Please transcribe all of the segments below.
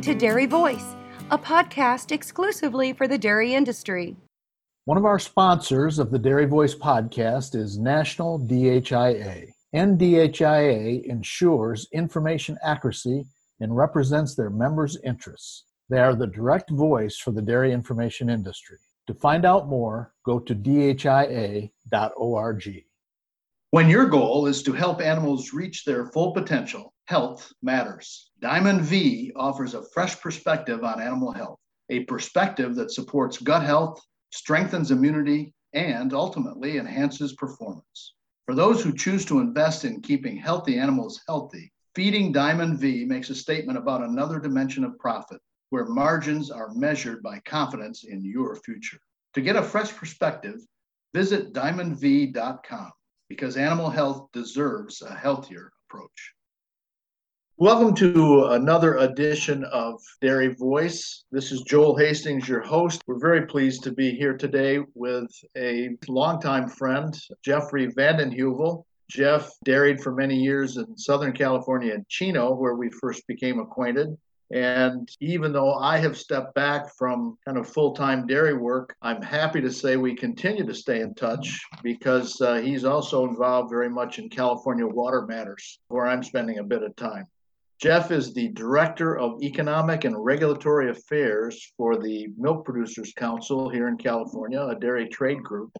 listening to Dairy Voice, a podcast exclusively for the dairy industry. One of our sponsors of the Dairy Voice podcast is National DHIA. NDHIA ensures information accuracy and represents their members' interests. They are the direct voice for the dairy information industry. To find out more, go to dhia.org. When your goal is to help animals reach their full potential, health matters. Diamond V offers a fresh perspective on animal health, a perspective that supports gut health, strengthens immunity, and ultimately enhances performance. For those who choose to invest in keeping healthy animals healthy, Feeding Diamond V makes a statement about another dimension of profit where margins are measured by confidence in your future. To get a fresh perspective, visit diamondv.com because animal health deserves a healthier approach. Welcome to another edition of Dairy Voice. This is Joel Hastings, your host. We're very pleased to be here today with a longtime friend, Jeffrey Vanden Heuvel. Jeff dairied for many years in Southern California in Chino, where we first became acquainted. And even though I have stepped back from kind of full time dairy work, I'm happy to say we continue to stay in touch because uh, he's also involved very much in California water matters, where I'm spending a bit of time. Jeff is the Director of Economic and Regulatory Affairs for the Milk Producers Council here in California, a dairy trade group.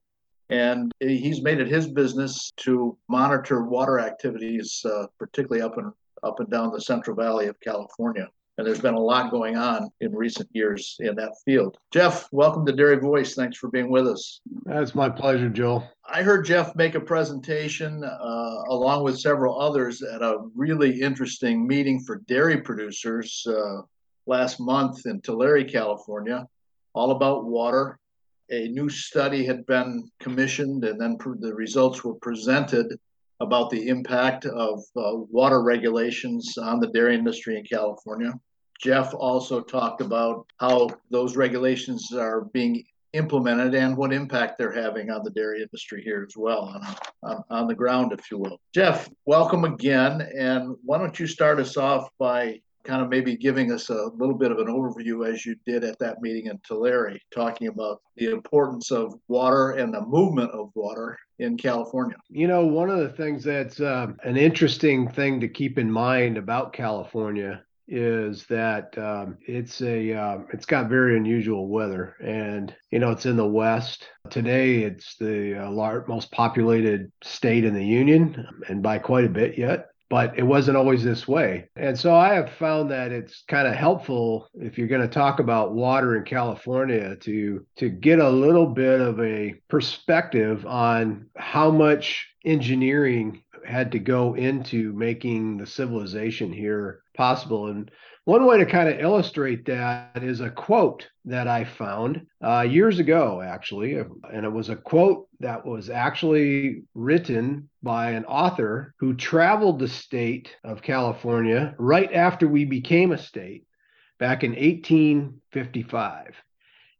And he's made it his business to monitor water activities, uh, particularly up and up and down the Central Valley of California. And there's been a lot going on in recent years in that field. Jeff, welcome to Dairy Voice. Thanks for being with us. That's my pleasure, Joel. I heard Jeff make a presentation uh, along with several others at a really interesting meeting for dairy producers uh, last month in Tulare, California, all about water. A new study had been commissioned, and then the results were presented about the impact of uh, water regulations on the dairy industry in California. Jeff also talked about how those regulations are being implemented and what impact they're having on the dairy industry here as well, on, on, on, the ground, if you will. Jeff, welcome again. And why don't you start us off by kind of maybe giving us a little bit of an overview as you did at that meeting in Tulare, talking about the importance of water and the movement of water in California. You know, one of the things that's uh, an interesting thing to keep in mind about California is that um, it's a um, it's got very unusual weather, and you know it's in the west. Today, it's the uh, most populated state in the union, and by quite a bit yet. But it wasn't always this way, and so I have found that it's kind of helpful if you're going to talk about water in California to to get a little bit of a perspective on how much engineering had to go into making the civilization here possible. And one way to kind of illustrate that is a quote that I found uh, years ago, actually. And it was a quote that was actually written by an author who traveled the state of California right after we became a state back in 1855.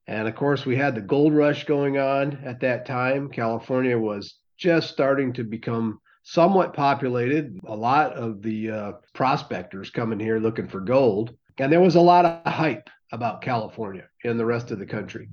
And of course, we had the gold rush going on at that time. California was just starting to become somewhat populated. A lot of the uh, prospectors coming here looking for gold. And there was a lot of hype about California and the rest of the country.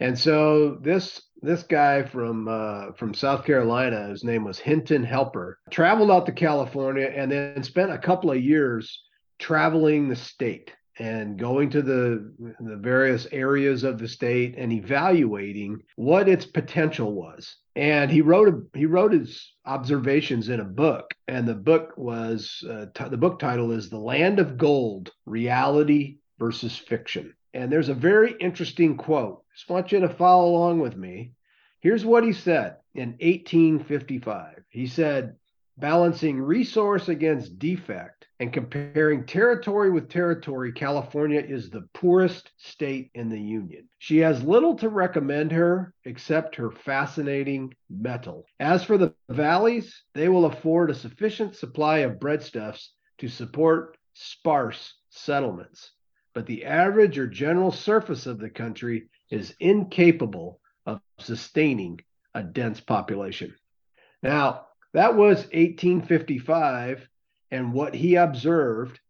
And so this this guy from uh, from South Carolina, his name was Hinton Helper, traveled out to California and then spent a couple of years traveling the state and going to the the various areas of the state and evaluating what its potential was. And he wrote a, he wrote his observations in a book and the book was uh, t- the book title is the land of gold reality versus fiction. And there's a very interesting quote. Just want you to follow along with me. Here's what he said in 1855 he said balancing resource against defect and comparing territory with territory, California is the poorest state in the Union. She has little to recommend her except her fascinating metal. As for the valleys, they will afford a sufficient supply of breadstuffs to support sparse settlements. But the average or general surface of the country is incapable of sustaining a dense population. Now, that was 1855 and what he observed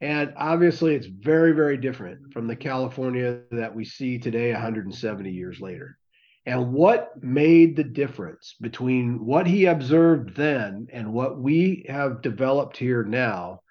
And obviously, it's very, very different from the California that we see today, 170 years later. And what made the difference between what he observed then and what we have developed here now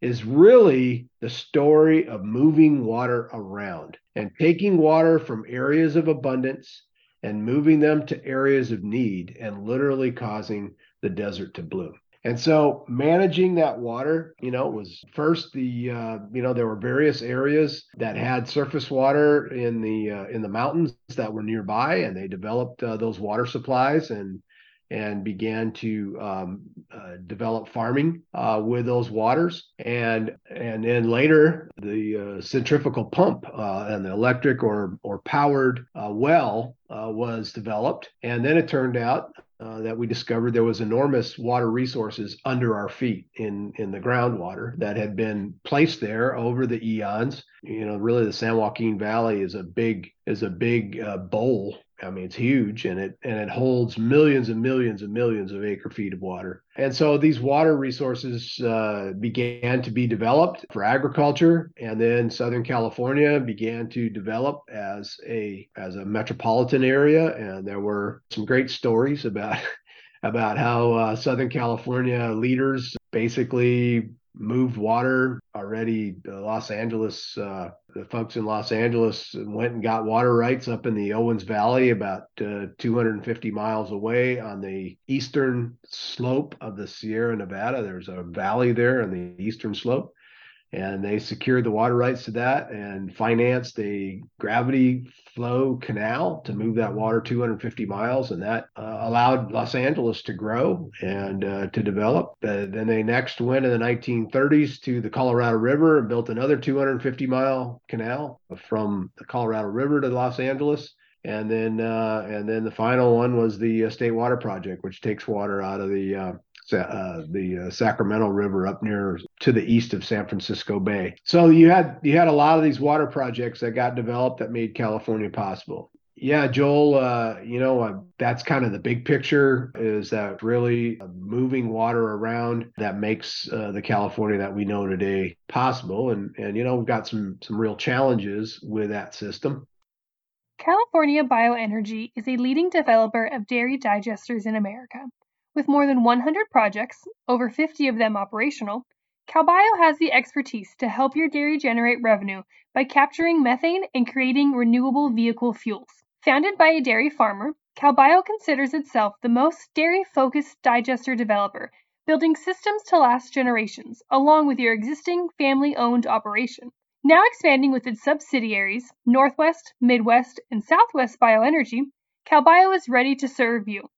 is really the story of moving water around and taking water from areas of abundance and moving them to areas of need and literally causing the desert to bloom. And so managing that water, you know, was first the uh, you know there were various areas that had surface water in the uh, in the mountains that were nearby, and they developed uh, those water supplies and and began to um, uh, develop farming uh, with those waters. And and then later, the uh, centrifugal pump and the electric or or powered well was developed. And then it turned out uh, that we discovered there was enormous water resources under our feet in in the groundwater that had been placed there over the eons. You know, really, the San Joaquin Valley is a big is a big uh, bowl I mean, it's huge and it and it holds millions and millions and millions of acre feet of water. And so these water resources uh, began to be developed for agriculture, and then Southern California began to develop as a as a metropolitan area. And there were some great stories about about how uh, Southern California leaders basically moved water already. Los Angeles, uh, the folks in Los Angeles went and got water rights up in the Owens Valley, about uh, 250 miles away on the eastern slope of the Sierra Nevada. There's a valley there on the eastern slope and they secured the water rights to that and financed a gravity flow canal to move that water 250 miles. And that uh, allowed los angeles to grow and uh, to develop. Uh, then they next went in the 1930s to the colorado river and built another 250 mile canal from the colorado river to los angeles. And then uh, and then the final one was the uh, state water project which takes water out of the uh, uh, the uh, Sacramento River up near to the east of San Francisco Bay. So you had you had a lot of these water projects that got developed that made California possible. Yeah, Joel, uh, you know, uh, that's kind of the big picture is that really moving water around that makes uh, the California that we know today possible. And, and, you know, we've got some, some real challenges with that system. California Bioenergy is a leading developer of dairy digesters in America. With more than 100 projects, over 50 of them operational, CalBio has the expertise to help your dairy generate revenue by capturing methane and creating renewable vehicle fuels. Founded by a dairy farmer, CalBio considers itself the most dairy focused digester developer, building systems to last generations, along with your existing family owned operation. Now expanding with its subsidiaries, Northwest, Midwest, and Southwest Bioenergy, CalBio is ready to serve you.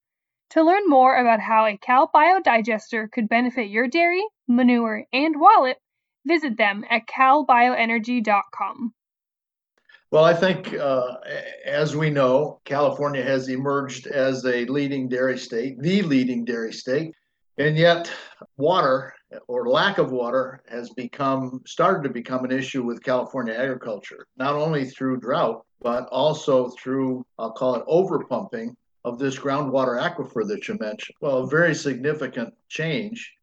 To learn more about how a CalBio digester could benefit your dairy, manure, and wallet, visit them at calbioenergy.com. Well, I think, uh, as we know, California has emerged as a leading dairy state, the leading dairy state, and yet water or lack of water has become started to become an issue with California agriculture, not only through drought, but also through, I'll call it overpumping of this groundwater aquifer that you mentioned. Well, a very significant change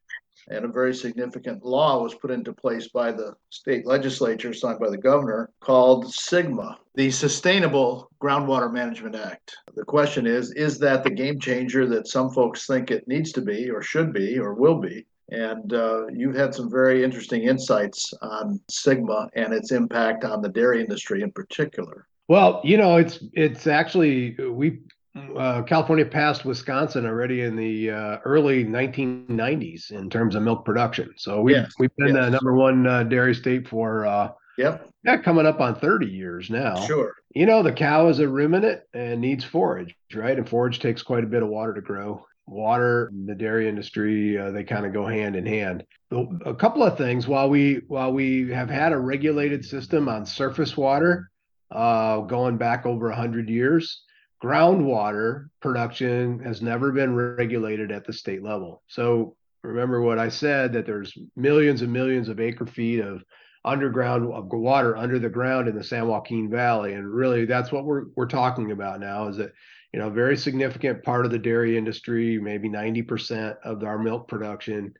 and a very significant law was put into place by the state legislature, signed by the governor, called SGMA, the Sustainable Groundwater Management Act. The question is is that the game changer that some folks think it needs to be, or should be, or will be? And uh, you've had some very interesting insights on SGMA and its impact on the dairy industry in particular. Well, you know, it's it's actually we uh, California passed Wisconsin already in the uh, early 1990s in terms of milk production. So we, yes. we've been yes. the number one uh, dairy state for uh, yep. yeah, coming up on 30 years now. Sure. You know, the cow is a ruminant and needs forage, right? And forage takes quite a bit of water to grow. Water, the dairy industry, uh, they kind of go hand in hand. A couple of things while we while we have had a regulated system on surface water uh, going back over 100 years, groundwater production has never been regulated at the state level. So remember what I said that there's millions and millions of acre feet of underground of water under the ground in the San Joaquin Valley, and really that's what we're we're talking about now. Is that you know a very significant part of the dairy industry, maybe 90% of our milk production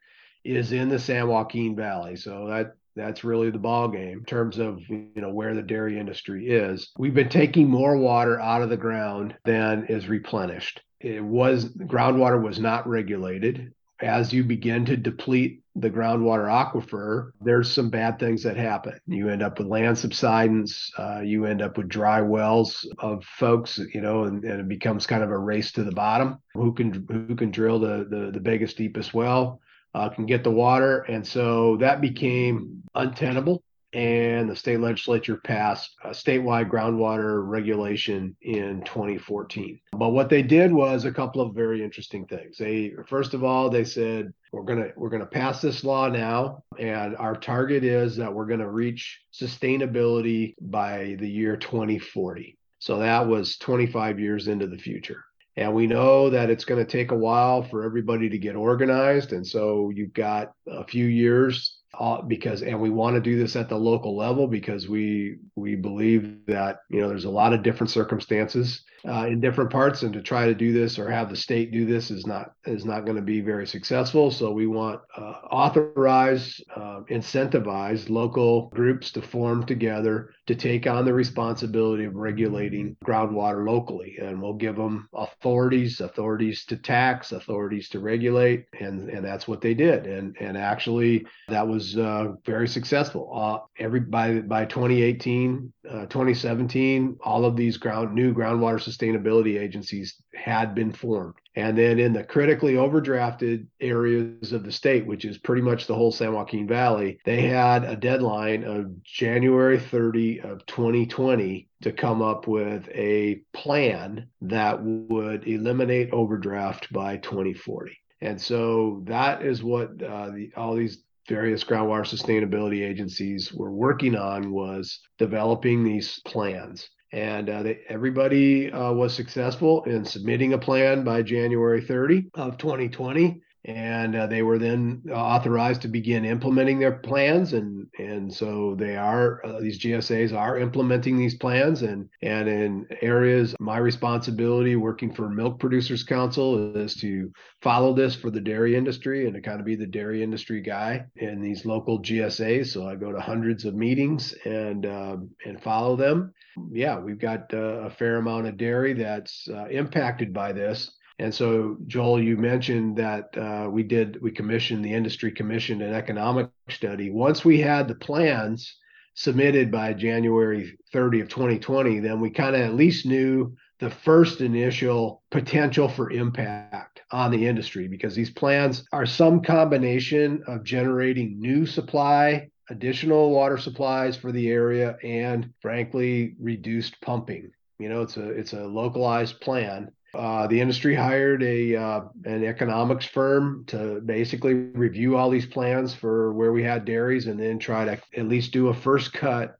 is in the San Joaquin Valley. So that That's really the ball game in terms of you know where the dairy industry is. We've been taking more water out of the ground than is replenished. It was groundwater was not regulated. As you begin to deplete the groundwater aquifer, there's some bad things that happen. You end up with land subsidence. Uh, you end up with dry wells of folks, you know, and, and, it becomes kind of a race to the bottom. Who can who can drill the the, the biggest, deepest well? Uh, can get the water. And so that became untenable. And the state legislature passed a statewide groundwater regulation in 2014. But what they did was a couple of very interesting things. They first of all they said we're gonna we're gonna pass this law now, and our target is that we're gonna reach sustainability by the year 2040. So that was 25 years into the future. And we know that it's going to take a while for everybody to get organized. And so you've got a few years uh, because and we want to do this at the local level because we we believe that you know there's a lot of different circumstances uh, in different parts and to try to do this or have the state do this is not is not going to be very successful. So we want uh, authorize uh, incentivize local groups to form together to take on the responsibility of regulating groundwater locally. And we'll give them authorities authorities to tax authorities to regulate and and that's what they did. And and actually that was was uh, very successful. Uh, every by by 2018, uh, 2017, all of these ground new groundwater sustainability agencies had been formed. And then in the critically overdrafted areas of the state, which is pretty much the whole San Joaquin Valley, they had a deadline of January 30 of 2020 to come up with a plan that would eliminate overdraft by 2040. And so that is what uh, the, all these various groundwater sustainability agencies were working on was developing these plans. And uh, they, everybody uh, was successful in submitting a plan by January 30 of 2020 and uh, they were then authorized to begin implementing their plans. And and so they are uh, these GSAs are implementing these plans. And and in areas my responsibility working for Milk Producers Council is to follow this for the dairy industry and to kind of be the dairy industry guy in these local GSAs so I go to hundreds of meetings and um, and follow them. Yeah we've got uh, a fair amount of dairy that's uh, impacted by this and so, Joel, you mentioned that uh, we did, we commissioned, the industry commissioned an economic study. Once we had the plans submitted by January 30 of 2020, then we kind of at least knew the first initial potential for impact on the industry because these plans are some combination of generating new supply additional water supplies for the area and frankly reduced pumping you know it's a it's a localized plan uh, the industry hired a uh, an economics firm to basically review all these plans for where we had dairies and then try to at least do a first cut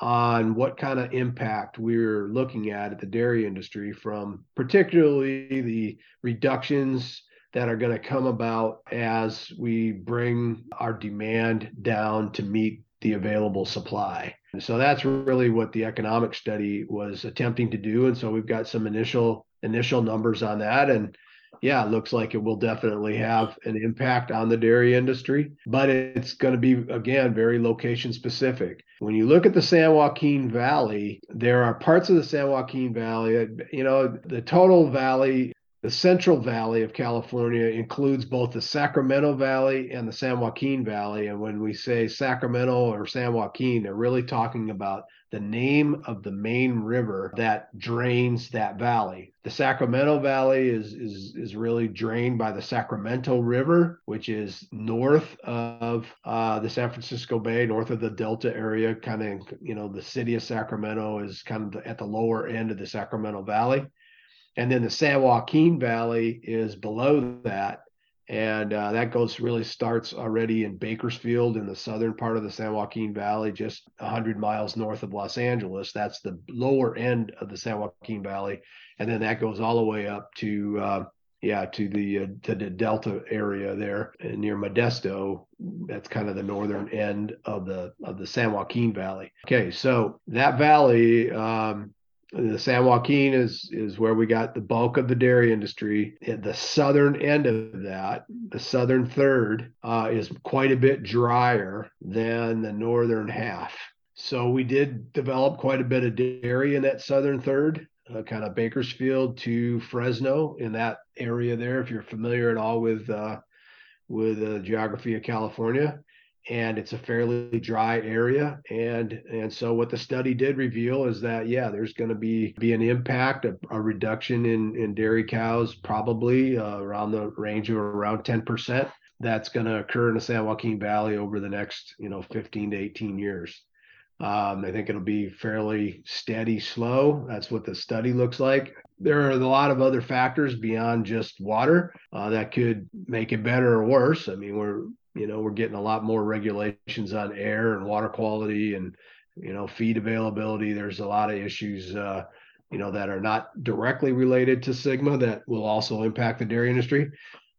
on what kind of impact we're looking at at the dairy industry from particularly the reductions that are going to come about as we bring our demand down to meet the available supply. And so that's really what the economic study was attempting to do. And so we've got some initial initial numbers on that. And yeah, it looks like it will definitely have an impact on the dairy industry, but it's going to be, again, very location specific. When you look at the San Joaquin Valley, there are parts of the San Joaquin Valley, you know, the total valley the Central Valley of California includes both the Sacramento Valley and the San Joaquin Valley. And when we say Sacramento or San Joaquin, they're really talking about the name of the main river that drains that valley. The Sacramento Valley is is is really drained by the Sacramento River, which is north of uh, the San Francisco Bay, north of the Delta area. Kind of, you know, the city of Sacramento is kind of at the lower end of the Sacramento Valley and then the San Joaquin Valley is below that, and uh, that goes really starts already in Bakersfield in the southern part of the San Joaquin Valley, just 100 miles north of Los Angeles. That's the lower end of the San Joaquin Valley, and then that goes all the way up to uh, yeah to the uh, to the Delta area there near Modesto. That's kind of the northern end of the of the San Joaquin Valley. Okay, so that valley. Um, the San Joaquin is is where we got the bulk of the dairy industry. At the southern end of that, the southern third, uh, is quite a bit drier than the northern half. So we did develop quite a bit of dairy in that southern third, uh, kind of Bakersfield to Fresno in that area there. If you're familiar at all with uh, with the geography of California, and it's a fairly dry area. And and so what the study did reveal is that yeah there's going to be be an impact a, a, reduction in in dairy cows probably uh, around the range of around 10% that's going to occur in the san joaquin valley over the next you know 15 to 18 years. Um, i think it'll be fairly steady slow. That's what the study looks like. There are a lot of other factors beyond just water uh, that could make it better or worse. I mean, we're you know we're getting a lot more regulations on air and water quality and you know feed availability. There's a lot of issues uh, you know that are not directly related to SGMA that will also impact the dairy industry.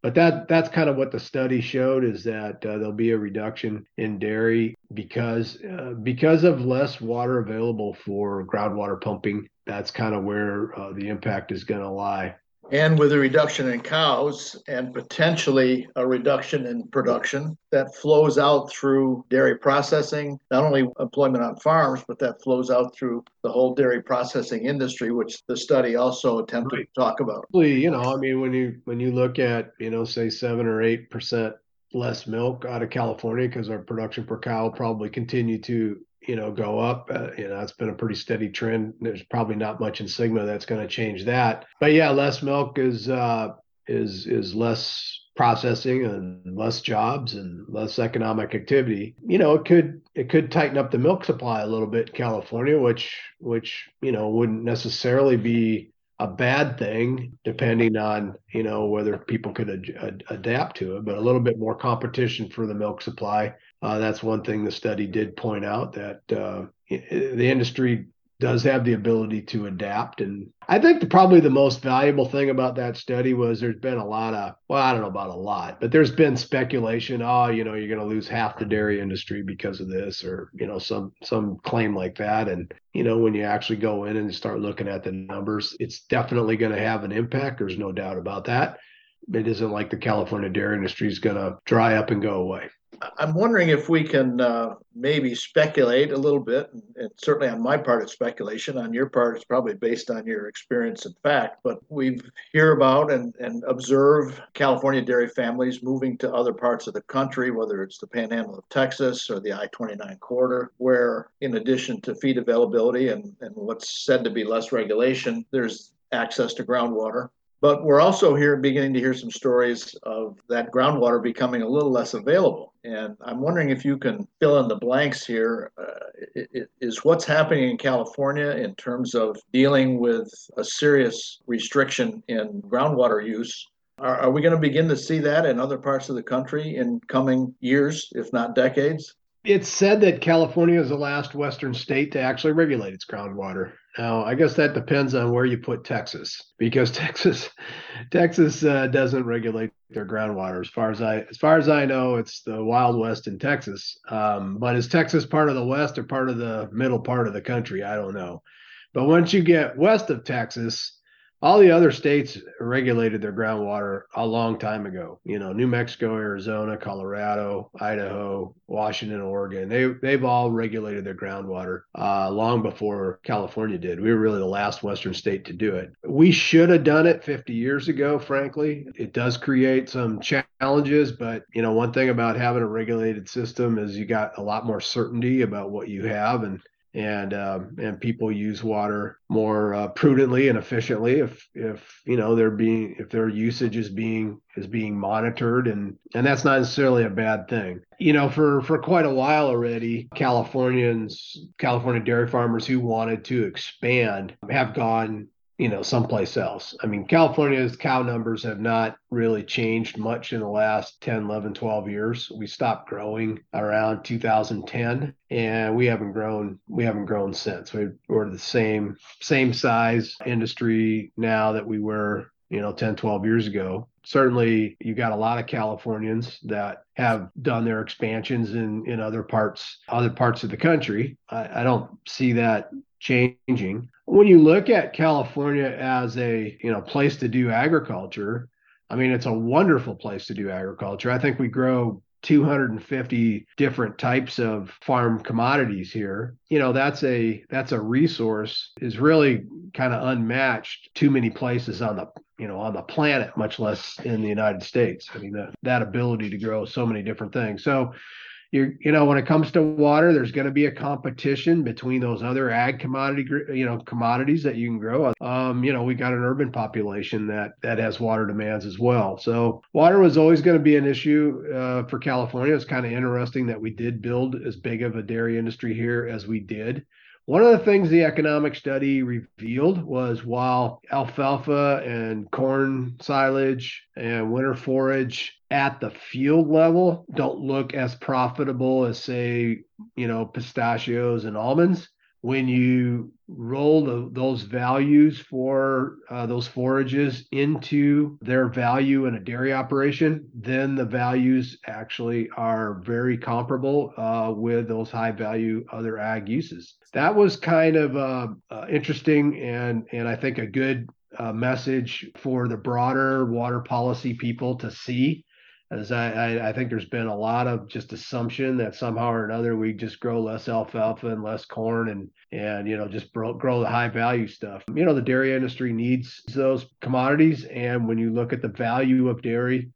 But that that's kind of what the study showed is that uh, there'll be a reduction in dairy because uh, because of less water available for groundwater pumping. That's kind of where uh, the impact is going to lie and with a reduction in cows and potentially a reduction in production that flows out through dairy processing, not only employment on farms, but that flows out through the whole dairy processing industry, which the study also attempted right. to talk about. You know, I mean, when you when you look at you know say seven or eight percent less milk out of California because our production per cow probably continue to you know go up uh, you know it's been a pretty steady trend. There's probably not much in SGMA that's going to change that. But yeah less milk is uh is is less processing and less jobs and less economic activity. You know it could it could tighten up the milk supply a little bit in california which which you know wouldn't necessarily be a bad thing depending on you know whether people could ad- ad- adapt to it but a little bit more competition for the milk supply. Uh, that's one thing the study did point out that uh, the industry does have the ability to adapt. And I think the, probably the most valuable thing about that study was there's been a lot of, well, I don't know about a lot, but there's been speculation. Oh, you know, you're going to lose half the dairy industry because of this, or you know, some some claim like that. And you know, when you actually go in and start looking at the numbers, it's definitely going to have an impact. There's no doubt about that. It isn't like the California dairy industry is going to dry up and go away. I'm wondering if we can uh, maybe speculate a little bit, and, and, certainly on my part, it's speculation. On your part, it's probably based on your experience and fact. But we hear about and, and observe California dairy families moving to other parts of the country, whether it's the panhandle of Texas or the I 29 corridor, where in addition to feed availability and, and what's said to be less regulation, there's access to groundwater but we're also here beginning to hear some stories of that groundwater becoming a little less available. And I'm wondering if you can fill in the blanks here. Uh, is what's happening in California in terms of dealing with a serious restriction in groundwater use? Are, are we going to begin to see that in other parts of the country in coming years, if not decades? It's said that California is the last Western state to actually regulate its groundwater. Now, I guess that depends on where you put Texas, because Texas, Texas uh, doesn't regulate their groundwater. As far as I, as far as I know, it's the Wild West in Texas. Um, but is Texas part of the West or part of the middle part of the country? I don't know. But once you get west of Texas, all the other states regulated their groundwater a long time ago. You know, New Mexico, Arizona, Colorado, Idaho, Washington, Oregon. They they've all regulated their groundwater uh, long before California did. We were really the last Western state to do it. We should have done it 50 years ago. Frankly, it does create some challenges, but you know, one thing about having a regulated system is you got a lot more certainty about what you have and and um, and people use water more uh, prudently and efficiently if if you know they're being if their usage is being is being monitored and and that's not necessarily a bad thing. You know for for quite a while already californians california dairy farmers who wanted to expand have gone you know, someplace else. I mean, California's cow numbers have not really changed much in the last 10, 11, 12 years. We stopped growing around 2010 and we haven't grown we haven't grown since. We, we're the same same size industry now that we were, you know, 10, 12 years ago. Certainly you got a lot of Californians that have done their expansions in in other parts other parts of the country. I, I don't see that changing. When you look at California as a you know place to do agriculture, I mean it's a wonderful place to do agriculture. I think we grow 250 different types of farm commodities here. You know that's a that's a resource is really kind of unmatched too many places on the you know on the planet much less in the united states. I mean that, that ability to grow so many different things. So you you know when it comes to water there's going to be a competition between those other ag commodity you know commodities that you can grow. Um you know we got an urban population that that has water demands as well. So water was always going to be an issue uh, for california. It's kind of interesting that we did build as big of a dairy industry here as we did one of the things the economic study revealed was while alfalfa and corn silage and winter forage at the field level don't look as profitable as, say, you know, pistachios and almonds, when you roll the, those values for uh, those forages into their value in a dairy operation, then the values actually are very comparable uh, with those high value other ag uses. That was kind of uh, uh interesting and and I think a good uh, message for the broader water policy people to see as I, I, I, think there's been a lot of just assumption that somehow or another we just grow less alfalfa and less corn and and you know just grow, grow the high value stuff. You know the dairy industry needs those commodities, and when you look at the value of dairy,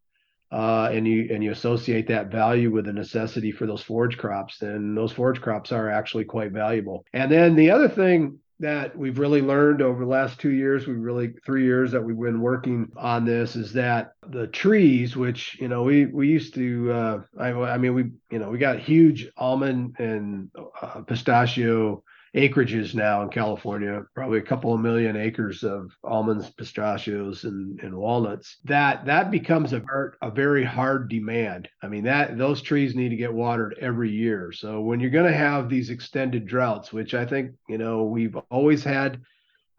uh, and you and you associate that value with the necessity for those forage crops, then those forage crops are actually quite valuable. And then the other thing that we've really learned over the last two years, we really three years that we've been working on this is that the trees, which you know we we used to, uh, I, I mean we you know we got huge almond and uh, pistachio acreages now in California, probably a couple of million acres of almonds, pistachios, and, and walnuts. That that becomes a, a very hard demand. I mean that those trees need to get watered every year. So when you're going to have these extended droughts, which I think you know we've always had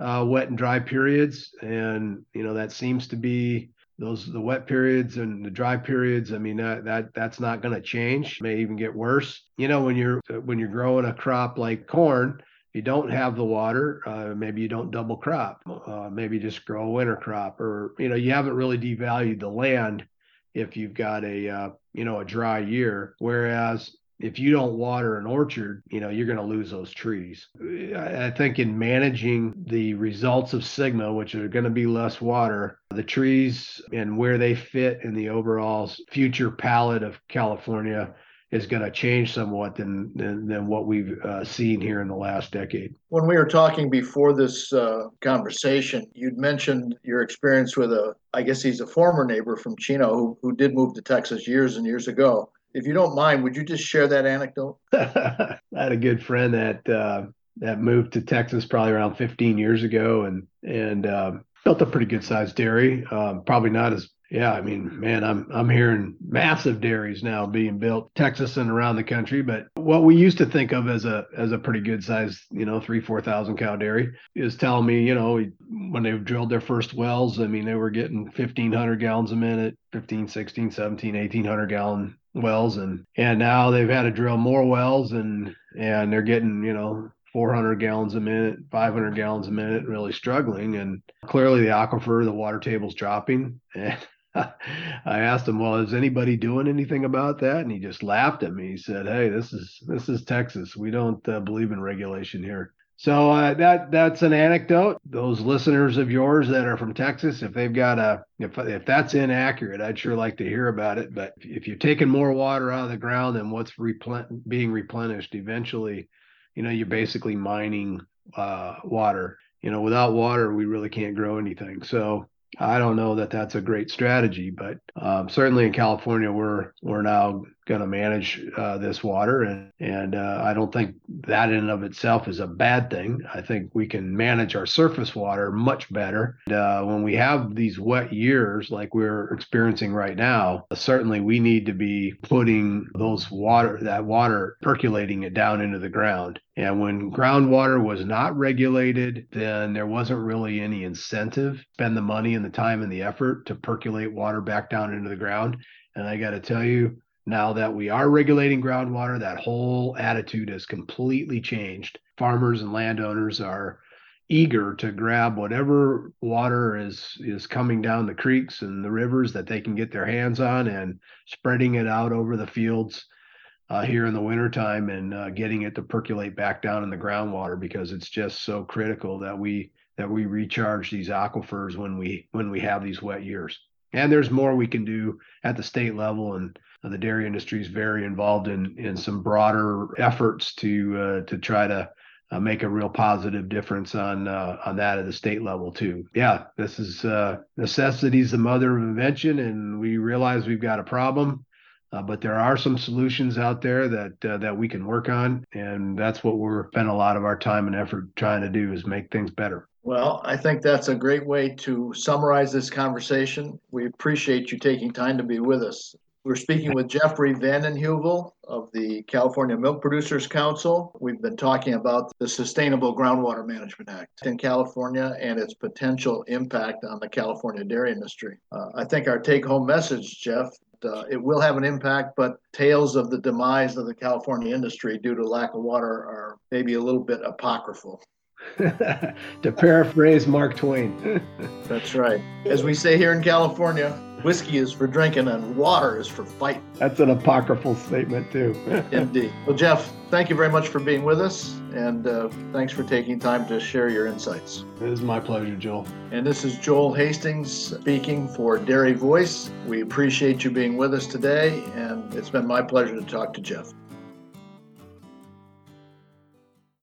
uh, wet and dry periods, and you know that seems to be those the wet periods and the dry periods i mean that, that that's not going to change may even get worse you know when you're when you're growing a crop like corn you don't have the water uh, maybe you don't double crop uh, maybe just grow a winter crop or you know you haven't really devalued the land if you've got a uh, you know a dry year whereas if you don't water an orchard, you know, you're going to lose those trees. I think in managing the results of SGMA, which are going to be less water, the trees and where they fit in the overall future palette of California is going to change somewhat than than, than what we've uh, seen here in the last decade. When we were talking before this uh, conversation, you'd mentioned your experience with a, I guess he's a former neighbor from Chino who, who did move to Texas years and years ago if you don't mind, would you just share that anecdote? I had a good friend that uh, that moved to Texas probably around 15 years ago, and and um, built a pretty good sized dairy. Um, probably not as yeah, I mean, man, I'm I'm hearing massive dairies now being built Texas and around the country. But what we used to think of as a as a pretty good size, you know, three four thousand cow dairy is telling me, you know, when they drilled their first wells, I mean, they were getting 1,500 gallons a minute, 15, 16, 17, 1,800 gallon wells and and now they've had to drill more wells and and they're getting you know 400 gallons a minute 500 gallons a minute really struggling and clearly the aquifer the water table's dropping and I asked him, "Well, is anybody doing anything about that?" And he just laughed at me. He said, "Hey, this is this is Texas. We don't uh, believe in regulation here." So uh, that that's an anecdote. Those listeners of yours that are from Texas, if they've got a if if that's inaccurate, I'd sure like to hear about it. But if you're taking more water out of the ground than what's replen- being replenished, eventually, you know, you're basically mining uh, water. You know, without water, we really can't grow anything. So I don't know that that's a great strategy, but um, certainly in California, we're we're now going to manage uh, this water, and and uh, I don't think that in and of itself is a bad thing. I think we can manage our surface water much better. And, uh, when we have these wet years like we're experiencing right now, certainly we need to be putting those water that water percolating it down into the ground. And when groundwater was not regulated, then there wasn't really any incentive to spend the money and the time and the effort to percolate water back down into the ground. And I got to tell you, now that we are regulating groundwater, that whole attitude has completely changed. farmers and landowners are eager to grab whatever water is is coming down the creeks and the rivers that they can get their hands on and spreading it out over the fields uh, here in the wintertime and uh, getting it to percolate back down in the groundwater because it's just so critical that we that we recharge these aquifers when we when we have these wet years and there's more we can do at the state level and the dairy industry is very involved in in some broader efforts to uh, to try to uh, make a real positive difference on uh, on that at the state level too. Yeah, this is uh, necessity is the mother of invention, and we realize we've got a problem, uh, but there are some solutions out there that uh, that we can work on, and that's what we're spending a lot of our time and effort trying to do is make things better. Well, I think that's a great way to summarize this conversation. We appreciate you taking time to be with us. We're speaking with Jeffrey Vanden Heuvel of the California Milk Producers Council. We've been talking about the Sustainable Groundwater Management Act in California and its potential impact on the California dairy industry. Uh, I think our take home message, Jeff, uh, it will have an impact, but tales of the demise of the California industry due to lack of water are maybe a little bit apocryphal. to paraphrase Mark Twain. That's right. As we say here in California, whiskey is for drinking and water is for fighting. That's an apocryphal statement, too. Indeed. Well, Jeff, thank you very much for being with us, and uh, thanks for taking time to share your insights. It is my pleasure, Joel. And this is Joel Hastings speaking for Dairy Voice. We appreciate you being with us today, and it's been my pleasure to talk to Jeff.